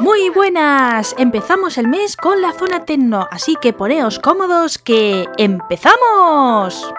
Muy buenas, empezamos el mes con la zona tecno, así que poneos cómodos que empezamos.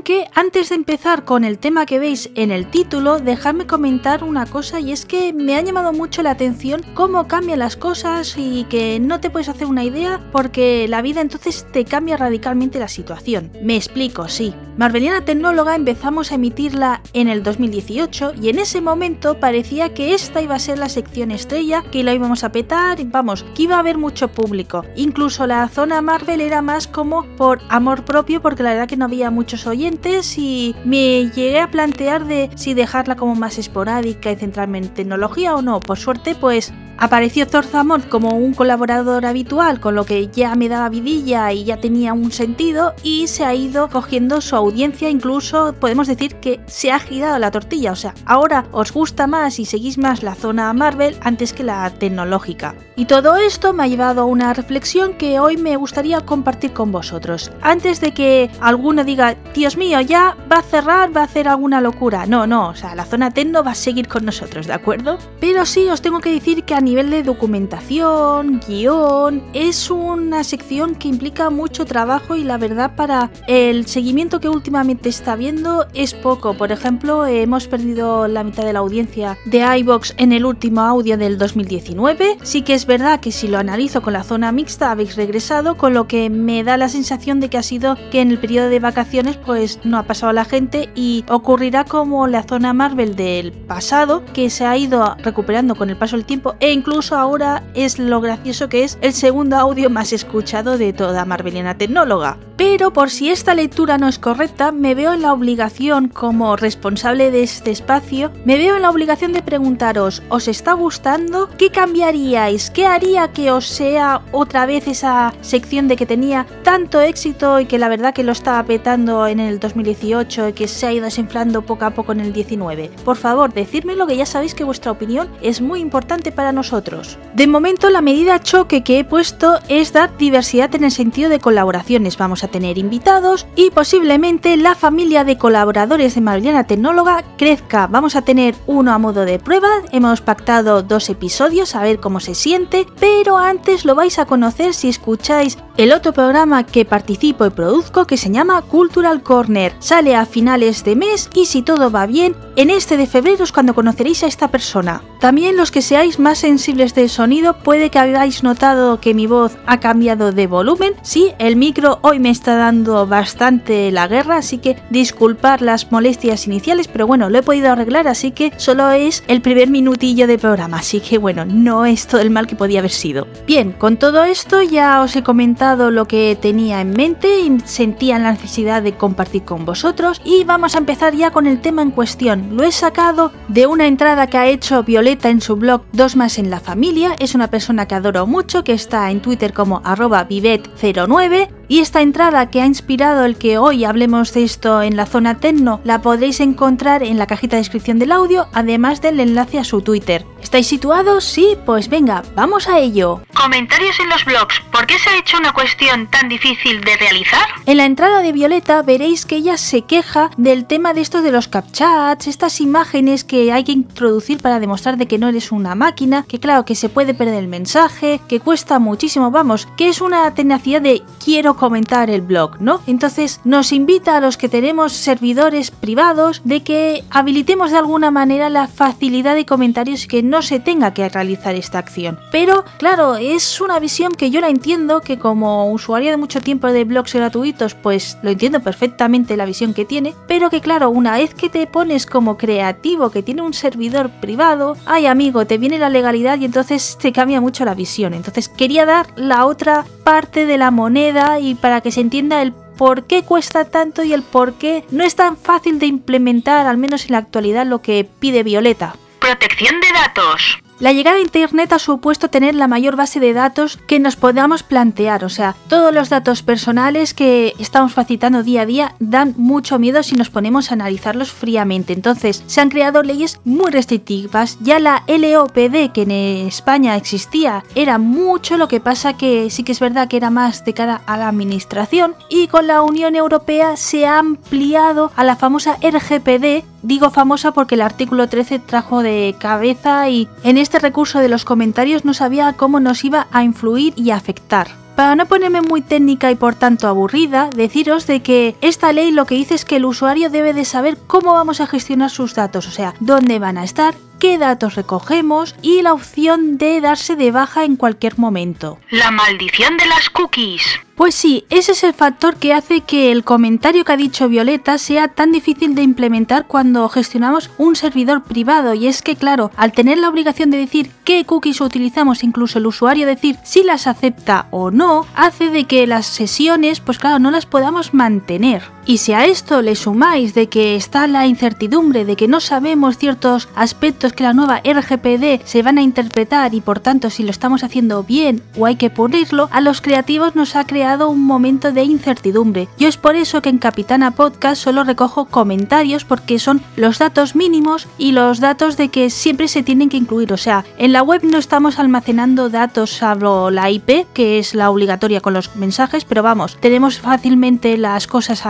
Aunque antes de empezar con el tema que veis en el título, dejadme comentar una cosa y es que me ha llamado mucho la atención cómo cambian las cosas y que no te puedes hacer una idea porque la vida entonces te cambia radicalmente la situación. Me explico, sí. Marveliana Tecnóloga empezamos a emitirla en el 2018 y en ese momento parecía que esta iba a ser la sección estrella, que la íbamos a petar, vamos, que iba a haber mucho público. Incluso la zona Marvel era más como por amor propio porque la verdad que no había muchos oyentes y me llegué a plantear de si dejarla como más esporádica y centrarme en tecnología o no. Por suerte, pues Apareció Zorzamont como un colaborador habitual, con lo que ya me daba vidilla y ya tenía un sentido, y se ha ido cogiendo su audiencia, incluso podemos decir que se ha girado la tortilla, o sea, ahora os gusta más y seguís más la zona Marvel antes que la tecnológica. Y todo esto me ha llevado a una reflexión que hoy me gustaría compartir con vosotros. Antes de que alguno diga, Dios mío, ya va a cerrar, va a hacer alguna locura. No, no, o sea, la zona tecno va a seguir con nosotros, ¿de acuerdo? Pero sí os tengo que decir que a nivel de documentación, guion, es una sección que implica mucho trabajo y la verdad para el seguimiento que últimamente está viendo es poco. Por ejemplo, hemos perdido la mitad de la audiencia de iBox en el último audio del 2019. Sí que es verdad que si lo analizo con la zona mixta habéis regresado, con lo que me da la sensación de que ha sido que en el periodo de vacaciones pues no ha pasado la gente y ocurrirá como la zona Marvel del pasado que se ha ido recuperando con el paso del tiempo e incluso ahora es lo gracioso que es el segundo audio más escuchado de toda Marvelina Tecnóloga. Pero por si esta lectura no es correcta, me veo en la obligación como responsable de este espacio, me veo en la obligación de preguntaros, ¿os está gustando? ¿Qué cambiaríais? ¿Qué haría que os sea otra vez esa sección de que tenía tanto éxito y que la verdad que lo estaba petando en el 2018 y que se ha ido desinflando poco a poco en el 19? Por favor, decídmelo que ya sabéis que vuestra opinión es muy importante para nosotros. De momento la medida choque que he puesto es dar diversidad en el sentido de colaboraciones. Vamos a tener invitados y posiblemente la familia de colaboradores de Marliana Tecnóloga crezca. Vamos a tener uno a modo de prueba, hemos pactado dos episodios a ver cómo se siente, pero antes lo vais a conocer si escucháis el otro programa que participo y produzco que se llama Cultural Corner. Sale a finales de mes y si todo va bien, en este de febrero es cuando conoceréis a esta persona. También los que seáis más sensibles del sonido puede que hayáis notado que mi voz ha cambiado de volumen. Sí, el micro hoy me está dando bastante la guerra, así que disculpar las molestias iniciales, pero bueno, lo he podido arreglar, así que solo es el primer minutillo de programa, así que bueno, no es todo el mal que podía haber sido. Bien, con todo esto ya os he comentado lo que tenía en mente y sentía la necesidad de compartir con vosotros y vamos a empezar ya con el tema en cuestión. Lo he sacado de una entrada que ha hecho Violeta en su blog Dos más en la familia, es una persona que adoro mucho, que está en Twitter como arroba vivet09 y esta entrada que ha inspirado el que hoy hablemos de esto en la zona Tecno la podréis encontrar en la cajita de descripción del audio, además del enlace a su Twitter. ¿Estáis situados? Sí, pues venga, vamos a ello. Comentarios en los blogs. ¿Por qué se ha hecho una cuestión tan difícil de realizar? En la entrada de Violeta veréis que ella se queja del tema de esto de los captchats, estas imágenes que hay que introducir para demostrar de que no eres una máquina, que claro que se puede perder el mensaje, que cuesta muchísimo, vamos, que es una tenacidad de quiero comentar el blog, ¿no? Entonces nos invita a los que tenemos servidores privados de que habilitemos de alguna manera la facilidad de comentarios y que no se tenga que realizar esta acción. Pero claro, es una visión que yo la entiendo, que como usuaria de mucho tiempo de blogs gratuitos, pues lo entiendo perfectamente la visión que tiene, pero que claro, una vez que te pones como creativo que tiene un servidor privado, ay amigo, te viene la legalidad y entonces te cambia mucho la visión. Entonces quería dar la otra parte de la moneda y para que se entienda el por qué cuesta tanto y el por qué no es tan fácil de implementar, al menos en la actualidad, lo que pide Violeta. Protección de datos. La llegada a Internet ha supuesto tener la mayor base de datos que nos podamos plantear, o sea, todos los datos personales que estamos facilitando día a día dan mucho miedo si nos ponemos a analizarlos fríamente. Entonces, se han creado leyes muy restrictivas. Ya la LOPD que en España existía era mucho, lo que pasa que sí que es verdad que era más de cara a la administración y con la Unión Europea se ha ampliado a la famosa RGPD Digo famosa porque el artículo 13 trajo de cabeza y en este recurso de los comentarios no sabía cómo nos iba a influir y afectar. Para no ponerme muy técnica y por tanto aburrida, deciros de que esta ley lo que dice es que el usuario debe de saber cómo vamos a gestionar sus datos, o sea, dónde van a estar, qué datos recogemos y la opción de darse de baja en cualquier momento. La maldición de las cookies. Pues sí, ese es el factor que hace que el comentario que ha dicho Violeta sea tan difícil de implementar cuando gestionamos un servidor privado y es que claro, al tener la obligación de decir qué cookies utilizamos, incluso el usuario decir si las acepta o no, hace de que las sesiones pues claro no las podamos mantener. Y si a esto le sumáis de que está la incertidumbre de que no sabemos ciertos aspectos que la nueva RGPD se van a interpretar y por tanto si lo estamos haciendo bien o hay que pulirlo, a los creativos nos ha creado un momento de incertidumbre. Yo es por eso que en Capitana Podcast solo recojo comentarios porque son los datos mínimos y los datos de que siempre se tienen que incluir. O sea, en la web no estamos almacenando datos salvo la IP, que es la obligatoria con los mensajes, pero vamos, tenemos fácilmente las cosas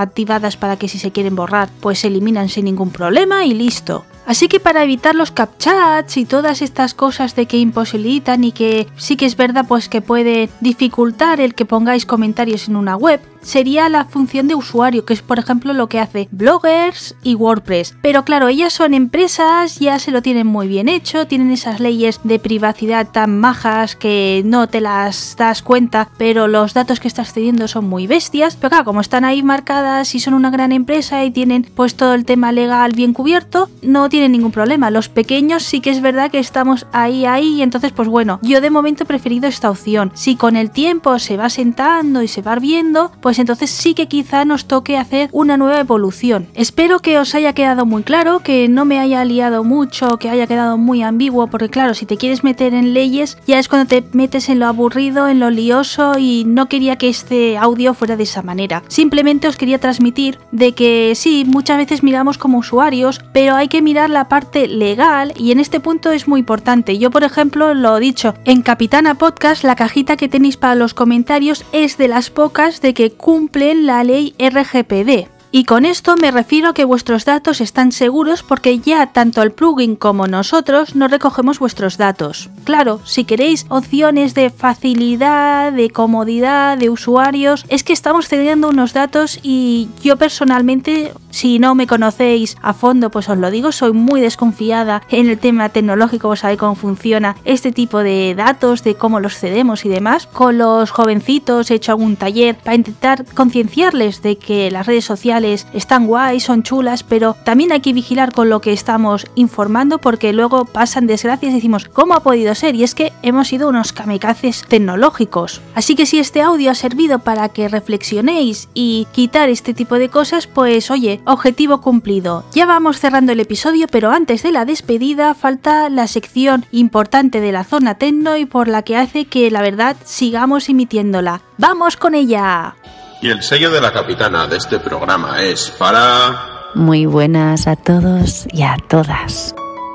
para que si se quieren borrar, pues se eliminan sin ningún problema y listo. Así que para evitar los captchats y todas estas cosas de que imposibilitan y que sí que es verdad pues que puede dificultar el que pongáis comentarios en una web, sería la función de usuario, que es por ejemplo lo que hace bloggers y WordPress. Pero claro, ellas son empresas, ya se lo tienen muy bien hecho, tienen esas leyes de privacidad tan majas que no te las das cuenta, pero los datos que estás cediendo son muy bestias. Pero claro, como están ahí marcadas y son una gran empresa y tienen pues todo el tema legal bien cubierto, no tienen ningún problema. Los pequeños sí que es verdad que estamos ahí, ahí, entonces pues bueno, yo de momento he preferido esta opción. Si con el tiempo se va sentando y se va viendo, pues entonces sí que quizá nos toque hacer una nueva evolución. Espero que os haya quedado muy claro, que no me haya liado mucho, que haya quedado muy ambiguo, porque claro, si te quieres meter en leyes, ya es cuando te metes en lo aburrido, en lo lioso y no quería que este audio fuera de esa manera. Simplemente os quería transmitir de que sí, muchas veces miramos como usuarios, pero hay que mirar la parte legal y en este punto es muy importante. Yo, por ejemplo, lo he dicho, en Capitana Podcast la cajita que tenéis para los comentarios es de las pocas de que cumplen la ley RGPD. Y con esto me refiero a que vuestros datos están seguros porque ya tanto el plugin como nosotros no recogemos vuestros datos. Claro, si queréis opciones de facilidad, de comodidad, de usuarios, es que estamos cediendo unos datos y yo personalmente, si no me conocéis a fondo, pues os lo digo, soy muy desconfiada en el tema tecnológico, vos sabéis cómo funciona este tipo de datos, de cómo los cedemos y demás. Con los jovencitos he hecho algún taller para intentar concienciarles de que las redes sociales están guay, son chulas, pero también hay que vigilar con lo que estamos informando porque luego pasan desgracias y decimos, ¿cómo ha podido ser? Y es que hemos sido unos kamikazes tecnológicos. Así que si este audio ha servido para que reflexionéis y quitar este tipo de cosas, pues oye, objetivo cumplido. Ya vamos cerrando el episodio, pero antes de la despedida falta la sección importante de la zona tecno y por la que hace que la verdad sigamos emitiéndola. ¡Vamos con ella! Y el sello de la capitana de este programa es para... Muy buenas a todos y a todas.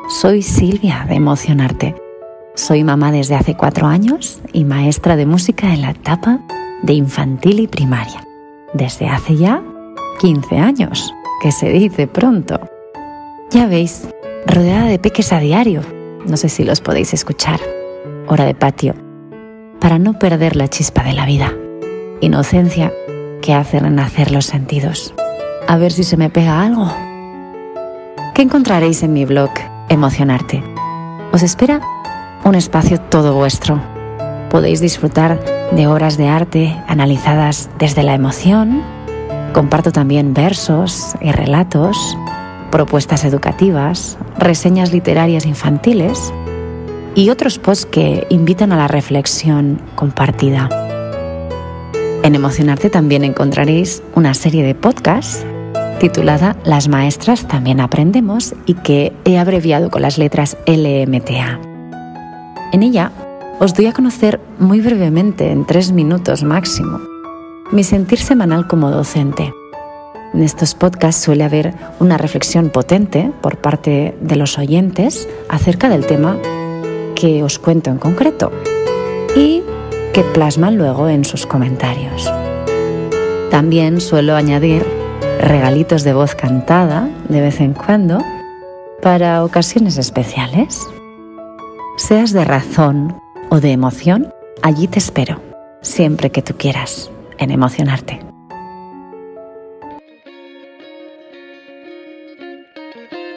Soy Silvia de Emocionarte. Soy mamá desde hace cuatro años y maestra de música en la etapa de infantil y primaria. Desde hace ya 15 años, que se dice pronto. Ya veis, rodeada de peques a diario. No sé si los podéis escuchar. Hora de patio. Para no perder la chispa de la vida. Inocencia que hace renacer los sentidos. A ver si se me pega algo. ¿Qué encontraréis en mi blog Emocionarte? Os espera un espacio todo vuestro. Podéis disfrutar de obras de arte analizadas desde la emoción. Comparto también versos y relatos, propuestas educativas, reseñas literarias infantiles y otros posts que invitan a la reflexión compartida. En Emocionarte también encontraréis una serie de podcasts titulada Las maestras también aprendemos y que he abreviado con las letras LMTA. En ella os doy a conocer muy brevemente, en tres minutos máximo, mi sentir semanal como docente. En estos podcasts suele haber una reflexión potente por parte de los oyentes acerca del tema que os cuento en concreto. Y que plasman luego en sus comentarios. También suelo añadir regalitos de voz cantada de vez en cuando para ocasiones especiales. Seas de razón o de emoción, allí te espero, siempre que tú quieras, en emocionarte.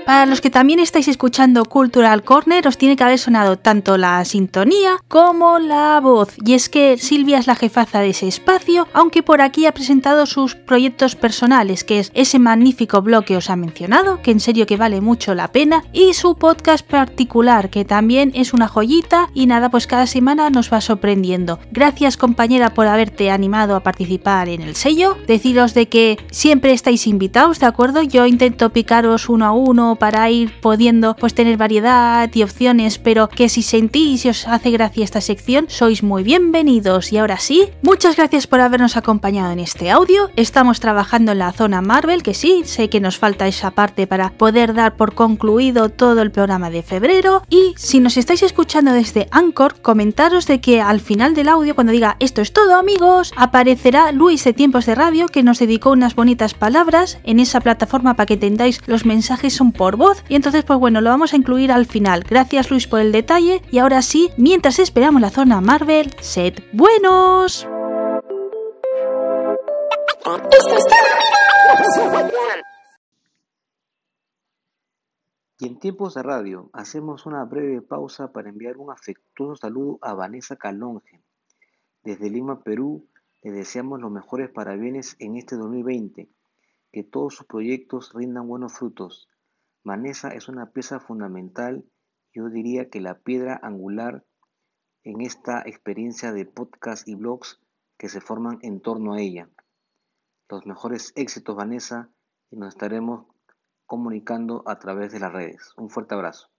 Para los que también estáis escuchando Cultural Corner, os tiene que haber sonado tanto la sintonía como la voz. Y es que Silvia es la jefaza de ese espacio, aunque por aquí ha presentado sus proyectos personales, que es ese magnífico blog que os ha mencionado, que en serio que vale mucho la pena, y su podcast particular, que también es una joyita y nada, pues cada semana nos va sorprendiendo. Gracias compañera por haberte animado a participar en el sello. Deciros de que siempre estáis invitados, ¿de acuerdo? Yo intento picaros uno a uno para ir pudiendo pues tener variedad y opciones, pero que si sentís y os hace gracia esta sección, sois muy bienvenidos. Y ahora sí, muchas gracias por habernos acompañado en este audio. Estamos trabajando en la zona Marvel, que sí, sé que nos falta esa parte para poder dar por concluido todo el programa de febrero. Y si nos estáis escuchando desde Anchor, comentaros de que al final del audio, cuando diga esto es todo amigos, aparecerá Luis de Tiempos de Radio que nos dedicó unas bonitas palabras en esa plataforma para que entendáis los mensajes son por voz y entonces pues bueno, lo vamos a incluir al final. Gracias Luis por el detalle y ahora sí, mientras esperamos la zona Marvel, sed buenos. Y en tiempos de radio, hacemos una breve pausa para enviar un afectuoso saludo a Vanessa Calonge. Desde Lima, Perú, le deseamos los mejores parabienes en este 2020. Que todos sus proyectos rindan buenos frutos. Vanessa es una pieza fundamental, yo diría que la piedra angular en esta experiencia de podcast y blogs que se forman en torno a ella. Los mejores éxitos, Vanessa, y nos estaremos comunicando a través de las redes. Un fuerte abrazo.